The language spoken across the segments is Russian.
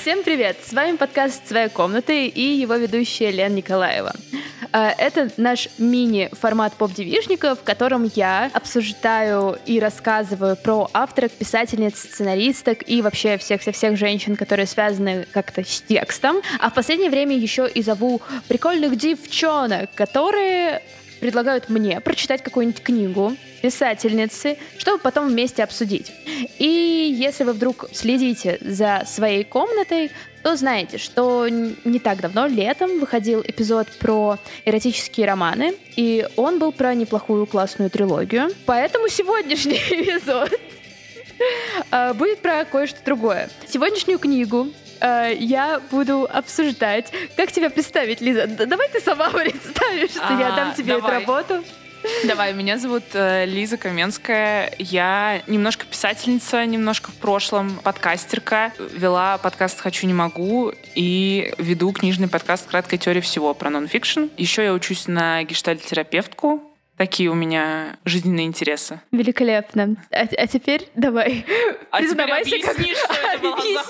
Всем привет! С вами подкаст «Своя комната» и его ведущая Лена Николаева. А, это наш мини-формат поп-девишника, в котором я обсуждаю и рассказываю про авторок, писательниц, сценаристок и вообще всех-всех-всех женщин, которые связаны как-то с текстом. А в последнее время еще и зову прикольных девчонок, которые предлагают мне прочитать какую-нибудь книгу писательницы, чтобы потом вместе обсудить. И если вы вдруг следите за своей комнатой, то знаете, что не так давно, летом, выходил эпизод про эротические романы, и он был про неплохую классную трилогию. Поэтому сегодняшний эпизод а, будет про кое-что другое. Сегодняшнюю книгу а, я буду обсуждать. Как тебя представить, Лиза? Давай ты сама представишь, что я дам тебе эту работу. Давай, меня зовут э, Лиза Каменская. Я немножко писательница, немножко в прошлом подкастерка. Вела подкаст «Хочу, не могу» и веду книжный подкаст «Краткая теория всего» про нонфикшн. Еще я учусь на гештальт-терапевтку. Такие у меня жизненные интересы. Великолепно. А, а теперь давай. А теперь объясни, что это была за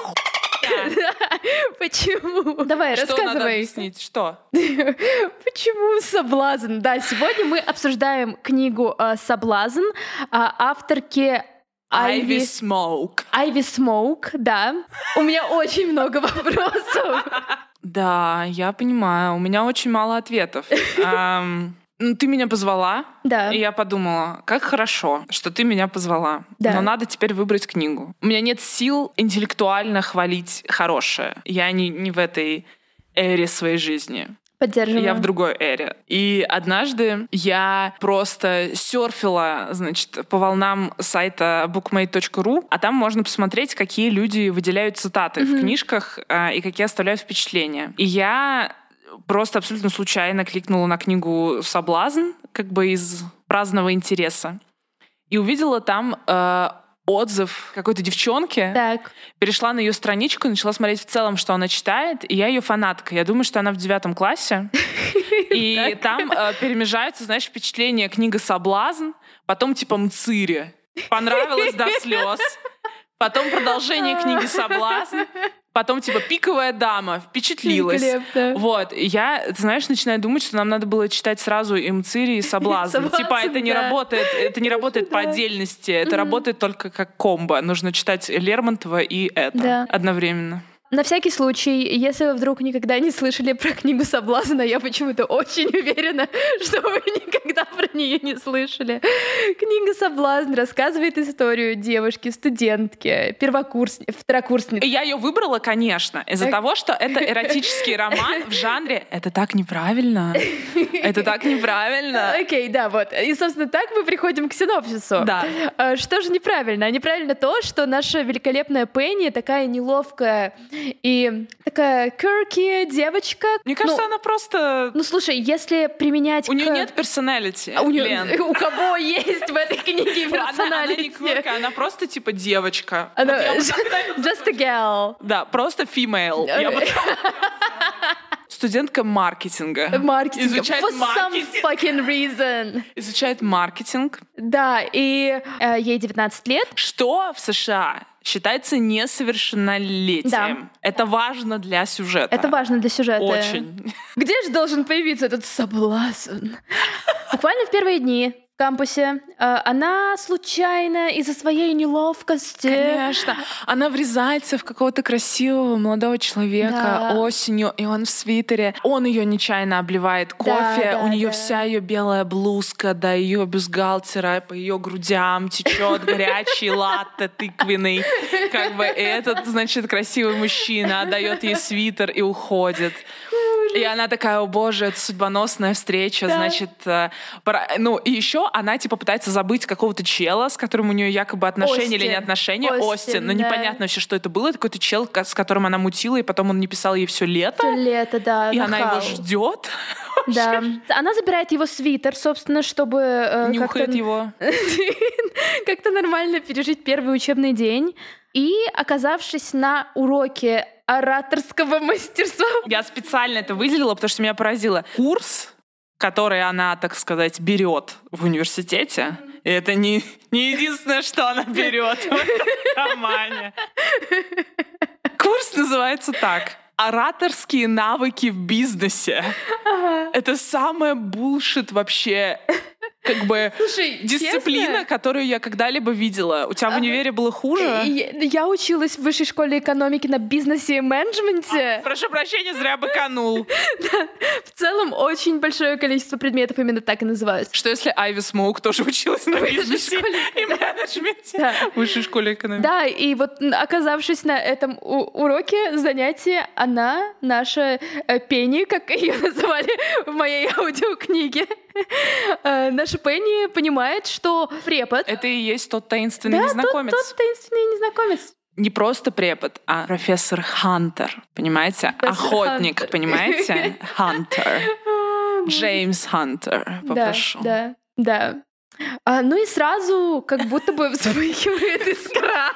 Почему? Давай, что рассказывай. Что надо объяснить? Что? Почему соблазн? Да, сегодня мы обсуждаем книгу э, «Соблазн» авторки Айви Смоук. Айви Смоук, да. У меня очень много вопросов. Да, я понимаю. У меня очень мало ответов. Ну, ты меня позвала, да. и я подумала, как хорошо, что ты меня позвала. Да. Но надо теперь выбрать книгу. У меня нет сил интеллектуально хвалить хорошее. Я не, не в этой эре своей жизни. Поддерживаю. Я в другой эре. И однажды я просто серфила, значит, по волнам сайта bookmate.ru, а там можно посмотреть, какие люди выделяют цитаты mm-hmm. в книжках э, и какие оставляют впечатления. И я просто абсолютно случайно кликнула на книгу «Соблазн», как бы из праздного интереса, и увидела там э, отзыв какой-то девчонки. Так. Перешла на ее страничку, начала смотреть в целом, что она читает, и я ее фанатка. Я думаю, что она в девятом классе. И там э, перемежаются, знаешь, впечатления книга «Соблазн», потом типа «Мцири». Понравилось до слез. Потом продолжение книги «Соблазн». Потом, типа, пиковая дама, впечатлилась. Вот. И я, знаешь, начинаю думать, что нам надо было читать сразу и Мцири, и Соблазн. Типа, это не работает, это не работает по отдельности, это работает только как комбо. Нужно читать Лермонтова и это одновременно. На всякий случай, если вы вдруг никогда не слышали про книгу Соблазна, я почему-то очень уверена, что вы никогда про нее не слышали. Книга Соблазн рассказывает историю девушки, студентки, первокурсницы, второкурсницы. Я ее выбрала, конечно, из-за так. того, что это эротический роман в жанре «это так неправильно». Это так неправильно. Окей, да, вот. И, собственно, так мы приходим к синопсису. Да. А, что же неправильно? Неправильно то, что наша великолепная Пенни такая неловкая и такая кирки девочка. Мне кажется, ну, она просто... Ну, слушай, если применять... У к... нее нет персоналити, а у, нее... у кого есть в этой книге персоналити? Она, она она просто типа девочка. Она... Just a girl. Да, просто female. студентка маркетинга. Маркетинга. Изучает For маркетинг. some fucking reason. Изучает маркетинг. Да, и э, ей 19 лет. Что в США считается несовершеннолетием. Да. Это важно для сюжета. Это важно для сюжета. Очень. Где же должен появиться этот соблазн? Буквально в первые дни кампусе. А, она случайно из-за своей неловкости... Конечно. Она врезается в какого-то красивого молодого человека да. осенью, и он в свитере. Он ее нечаянно обливает кофе. Да, да, У нее да. вся ее белая блузка до ее бюстгальтера, по ее грудям течет горячий латте тыквенный. Как бы этот, значит, красивый мужчина отдает ей свитер и уходит. И она такая, о боже, это судьбоносная встреча, Да. значит, э, пора- ну и еще она типа пытается забыть какого-то чела, с которым у нее якобы отношения или Остин. не отношения, Остин, Остин, но да. непонятно вообще, что это было, это какой-то чел, с которым она мутила, и потом он не писал ей все лето, Всё лето, да. и она его нахал. ждет, Да. Она забирает его свитер, собственно, чтобы э, нюхает как-то, его. как-то нормально пережить первый учебный день. И, оказавшись на уроке ораторского мастерства, Я специально это выделила, потому что меня поразило. Курс, который она, так сказать, берет в университете, и это не, не единственное, что она берет в этом романе. Курс называется так. Ораторские навыки в бизнесе. Ага. Это самое булшит вообще как бы Слушай, дисциплина, честно, которую я когда-либо видела. У тебя в универе было хуже? я, я училась в высшей школе экономики на бизнесе и менеджменте. Прошу прощения, зря быканул. В целом очень большое количество предметов именно так и называются. Что если Айви Смоук тоже училась на бизнесе и менеджменте Да. в высшей школе экономики? Да, и вот оказавшись на этом уроке, занятии, она, наша э, Пенни, как ее называли в моей аудиокниге, э, наша Пенни понимает, что препод Это и есть тот таинственный да, незнакомец. Тот, тот таинственный незнакомец. Не просто препод, а профессор Хантер, понимаете? Профессор Охотник, Хантер. понимаете? Хантер. Джеймс Хантер, попрошу. Да, да, да. А, ну и сразу как будто бы вспыхивает искра.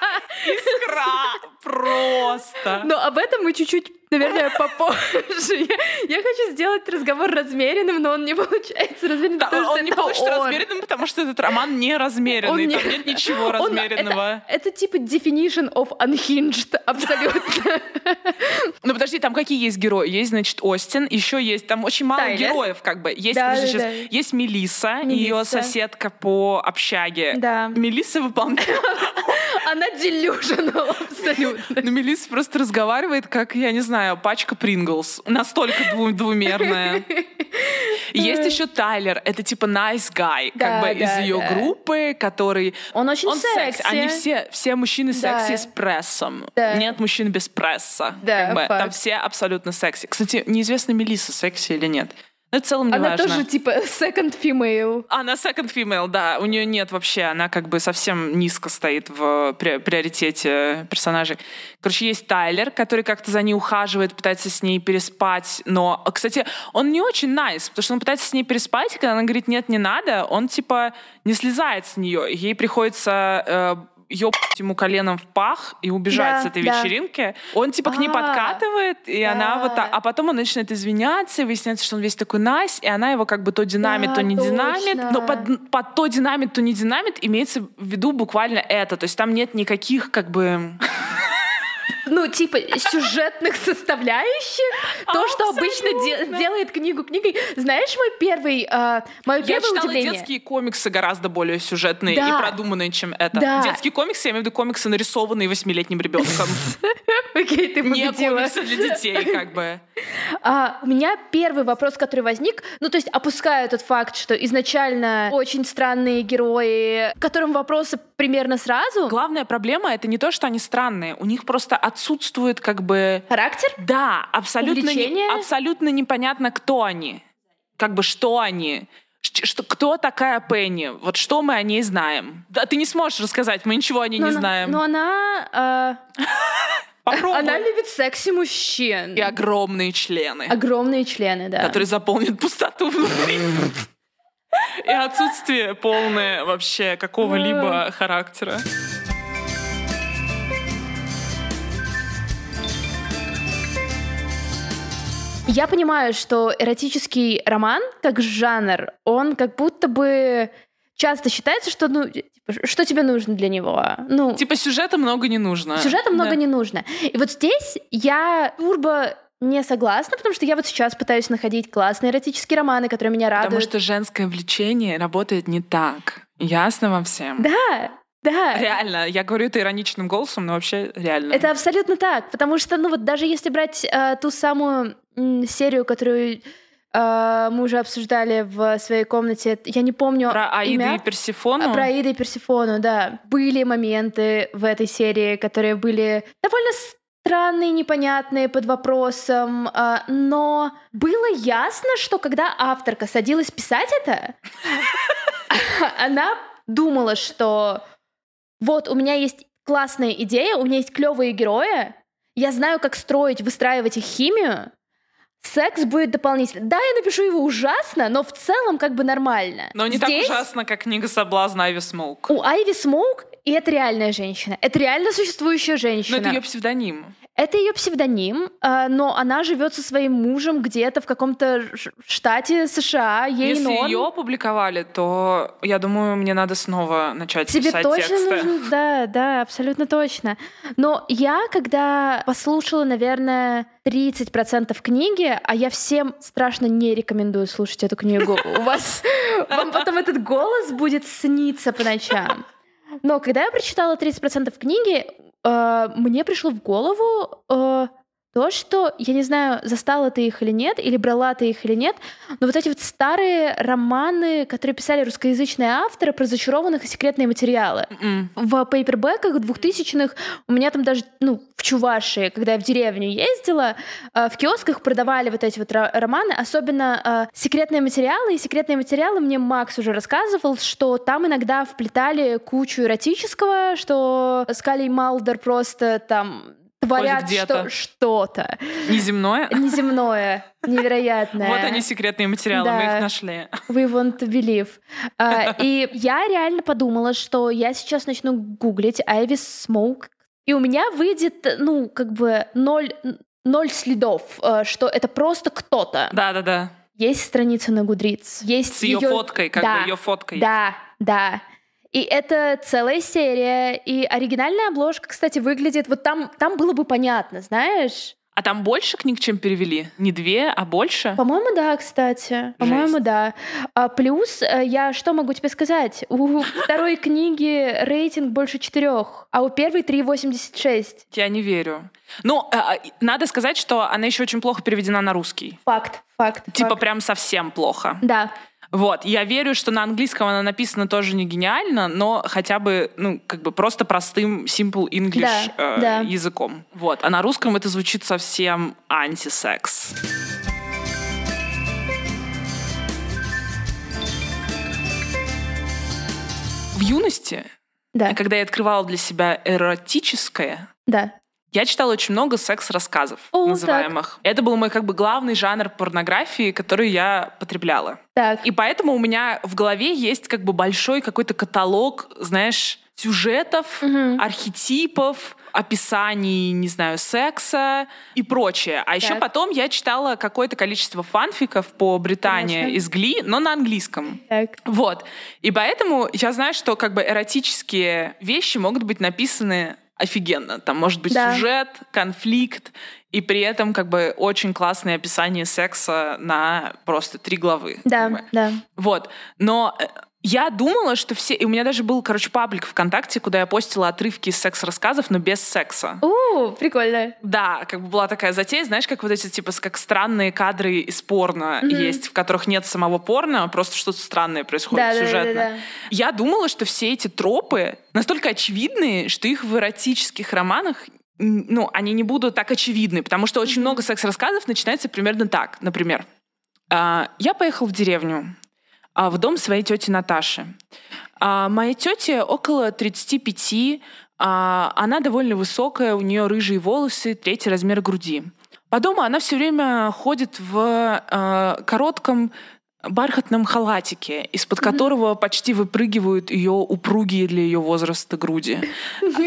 Искра! Просто! Но об этом мы чуть-чуть, наверное, попозже. Я, хочу сделать разговор размеренным, но он не получается размеренным, Да, потому что он не получится он. размеренным, потому что этот роман не размеренный. Он не- Там нет ничего Он- размеренного. Это, это типа definition of unhinged, абсолютно. Ну подожди, там какие есть герои? Есть, значит, Остин, еще есть, там очень мало Тайлер. героев, как бы. Есть, Да, подожди, да, щас. да. есть Мелиса, ее соседка по общаге. Да. Мелисса выполняет. Она delusional абсолютно. Ну, Мелисса просто разговаривает, как, я не знаю, пачка Принглс. Настолько дву- двумерная. Есть еще Тайлер, это типа nice guy, Да, как бы из ее да. группы, который Он очень он секси. секси. Они все, все мужчины Да. секси с прессом. Да. Нет мужчин без пресса. Да, Как бы, факт. там все абсолютно секси. Кстати, неизвестно, Мелисса секси или нет. Но это в целом не Она важно. тоже типа second female. Она second female, да. У нее нет вообще, она как бы совсем низко стоит в при- приоритете персонажей. Короче, есть Тайлер, который как-то за ней ухаживает, пытается с ней переспать. Но, кстати, он не очень nice, потому что он пытается с ней переспать, и когда она говорит, нет, не надо, он типа не слезает с нее. Ей приходится э, ёбать ему коленом в пах и убежать Да, с этой да. вечеринки. Он типа к ней А, подкатывает, и она вот так... да. А потом он начинает извиняться, и выясняется, что он весь такой nice, и она его как бы то динамит, Да, то не точно. динамит. Но под, под то динамит, то не динамит имеется в виду буквально это. То есть там нет никаких как бы... Ну, типа, сюжетных составляющих. То, что обычно делает книгу книгой. Знаешь, мой первый, а, мое Я первое читала удивление? детские комиксы гораздо более сюжетные и продуманные, чем это. Детские комиксы, я имею в виду комиксы, нарисованные восьмилетним ребенком. Окей, ты Не победила. комиксы для детей, как бы. А, у меня первый вопрос, который возник, ну, то есть опускаю тот факт, что изначально очень странные герои, которым вопросы примерно сразу. Главная проблема — это не то, что они странные. У них просто отсутствует как бы... Характер? Да, абсолютно, не- Увлечение? абсолютно непонятно, кто они. Как бы что они. Что, кто такая Пенни? Вот что мы о ней знаем? Да, ты не сможешь рассказать, мы ничего о ней Но не она- знаем. Но она... а, Попробуй. она любит секси мужчин. И огромные члены, Огромные члены, да. которые заполнят пустоту внутри. И отсутствие полное вообще какого-либо характера. Я понимаю, что эротический роман, как жанр, он как будто бы часто считается, что ну что тебе нужно для него? Ну, Типа сюжета много не нужно. сюжета много Да. не нужно. И вот здесь я турбо не согласна, потому что я вот сейчас пытаюсь находить классные эротические романы, которые меня Потому радуют. что женское влечение работает не так. Ясно вам всем? Да, да. Реально, я говорю это ироничным голосом, но вообще реально. Это абсолютно так, потому что, ну вот даже если брать э, ту самую м, серию, которую мы уже обсуждали в своей комнате, я не помню Про Аиду имя. и Персифону? Про Аиду и Персифону, да. Были моменты в этой серии, которые были довольно странные, непонятные, под вопросом, а, но было ясно, что когда авторка садилась писать это, она думала, что вот у меня есть классная идея, у меня есть клевые герои, я знаю, как строить, выстраивать их химию, секс будет дополнительно. Да, я напишу его ужасно, но в целом как бы нормально. Но не Здесь так ужасно, как книга соблазна Айви Смоук. У Айви Смоук, и это реальная женщина, это реально существующая Но женщина. это ее псевдоним. Это ее псевдоним, а, но она живет со своим мужем где-то в каком-то штате США. Ей Если ее опубликовали, то я думаю, мне надо снова начать Тебе писать точно тексты. нужно? Да, да, абсолютно точно. Но я, когда послушала, наверное, 30% книги, а я всем страшно не рекомендую слушать эту книгу. У вас вам потом этот голос будет сниться по ночам. Но когда я прочитала 30% книги, э, мне пришло в голову э, то, что, я не знаю, застала ты их или нет, или брала ты их или нет, но вот эти вот старые романы, которые писали русскоязычные авторы про зачарованных и секретные материалы. М-м. В пейпербэках двухтысячных у меня там даже, ну, в Чувашии, когда я в деревню ездила, э, в киосках продавали вот эти вот ро- романы, особенно э, секретные материалы. И секретные материалы мне Макс уже рассказывал, что там иногда вплетали кучу эротического, что Скали и Малдер просто там творят что- что-то Неземное. неземное, невероятное. Вот они, секретные материалы, мы Да. их нашли. We want to believe. А, и я реально подумала, что я сейчас начну гуглить Ivy Smoke, и у меня выйдет, ну, как бы ноль, ноль следов, э, что это просто кто-то. Да-да-да. Есть страница на Goodreads, есть С ее её- фоткой, как Да, бы ее фоткой. Да, да. И это целая серия. И оригинальная обложка, кстати, выглядит... Вот там, там было бы понятно, знаешь? А там больше книг, чем перевели? Не две, а больше? По-моему, да, кстати. По-моему, да. А, плюс, э, я что могу тебе сказать? У второй книги рейтинг больше четырех, а у первой 3,86. Я не верю. Ну, э, э, надо сказать, что она еще очень плохо переведена на русский. Факт, факт. Типа факт. прям совсем плохо. Да, Вот, я верю, что на английском она написана тоже не гениально, но хотя бы, ну, как бы просто простым simple English Да, э, да. языком. Вот, а на русском это звучит совсем антисекс. В юности, да, когда я открывала для себя эротическое, да. Я читала очень много секс-рассказов, О, называемых. Это был мой как бы главный жанр порнографии, который я потребляла. Так, И поэтому у меня в голове есть как бы большой какой-то каталог, знаешь, сюжетов, Мгм. архетипов, описаний, не знаю, секса и прочее. А еще Так. потом я читала какое-то количество фанфиков по Британии Конечно. из Гли, но на английском. так. Вот. И поэтому я знаю, что как бы эротические вещи могут быть написаны офигенно. Там может быть Да. сюжет, конфликт, и при этом как бы очень классное описание секса на просто три главы. Да, как бы. да. Вот. Но э, я думала, что все... И у меня даже был, короче, паблик ВКонтакте, куда я постила отрывки из секс-рассказов, но без секса. У, прикольно. Да, как бы была такая затея, знаешь, как вот эти, типа, как странные кадры из порно Мгм. есть, в которых нет самого порно, а просто что-то странное происходит Да, да, да, сюжетно. да, да. Я думала, что все эти тропы настолько очевидные, что их в эротических романах ну, они не будут так очевидны, потому что очень много секс-рассказов начинается примерно так. Например, а, я поехал в деревню, в дом своей тети Наташи. А, Моей тете около 35, а, она довольно высокая, у нее рыжие волосы, третий размер груди. По дому она все время ходит в а, коротком бархатном халатике, из-под которого почти выпрыгивают ее упругие для ее возраста груди.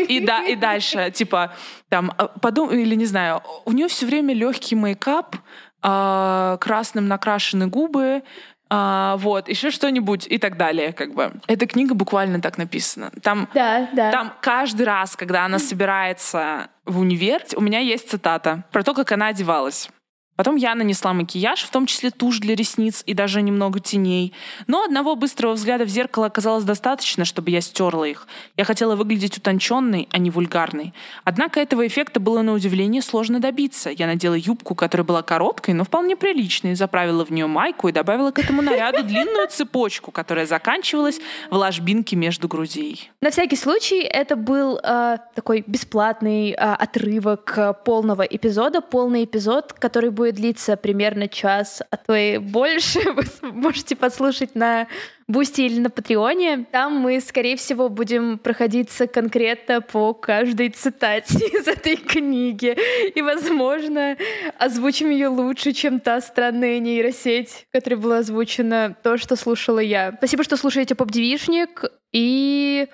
И да, и дальше, типа, там, а, подум... или не знаю, у нее все время легкий мейкап, а, красным накрашены губы, а, вот, еще что-нибудь и так далее, как бы. Эта книга буквально так написана. Там, Да, да. там каждый раз, когда она собирается в универ, у меня есть цитата про то, как она одевалась. Потом я нанесла макияж, в том числе тушь для ресниц и даже немного теней. Но одного быстрого взгляда в зеркало оказалось достаточно, чтобы я стерла их. Я хотела выглядеть утонченной, а не вульгарной. Однако этого эффекта было на удивление сложно добиться. Я надела юбку, которая была короткой, но вполне приличной, заправила в нее майку и добавила к этому наряду длинную цепочку, которая заканчивалась в ложбинке между грудей. На всякий случай, это был э, такой бесплатный э, отрывок э, полного эпизода, полный эпизод, который будет длиться примерно час, а то и больше. Вы можете послушать на Boosty или на Patreon е. Там мы, скорее всего, будем проходиться конкретно по каждой цитате из этой книги. И, возможно, озвучим ее лучше, чем та странная нейросеть, которая была озвучена то, что слушала я. Спасибо, что слушаете Поп-девичник, и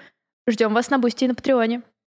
ждем вас на Boosty и на Patreon е.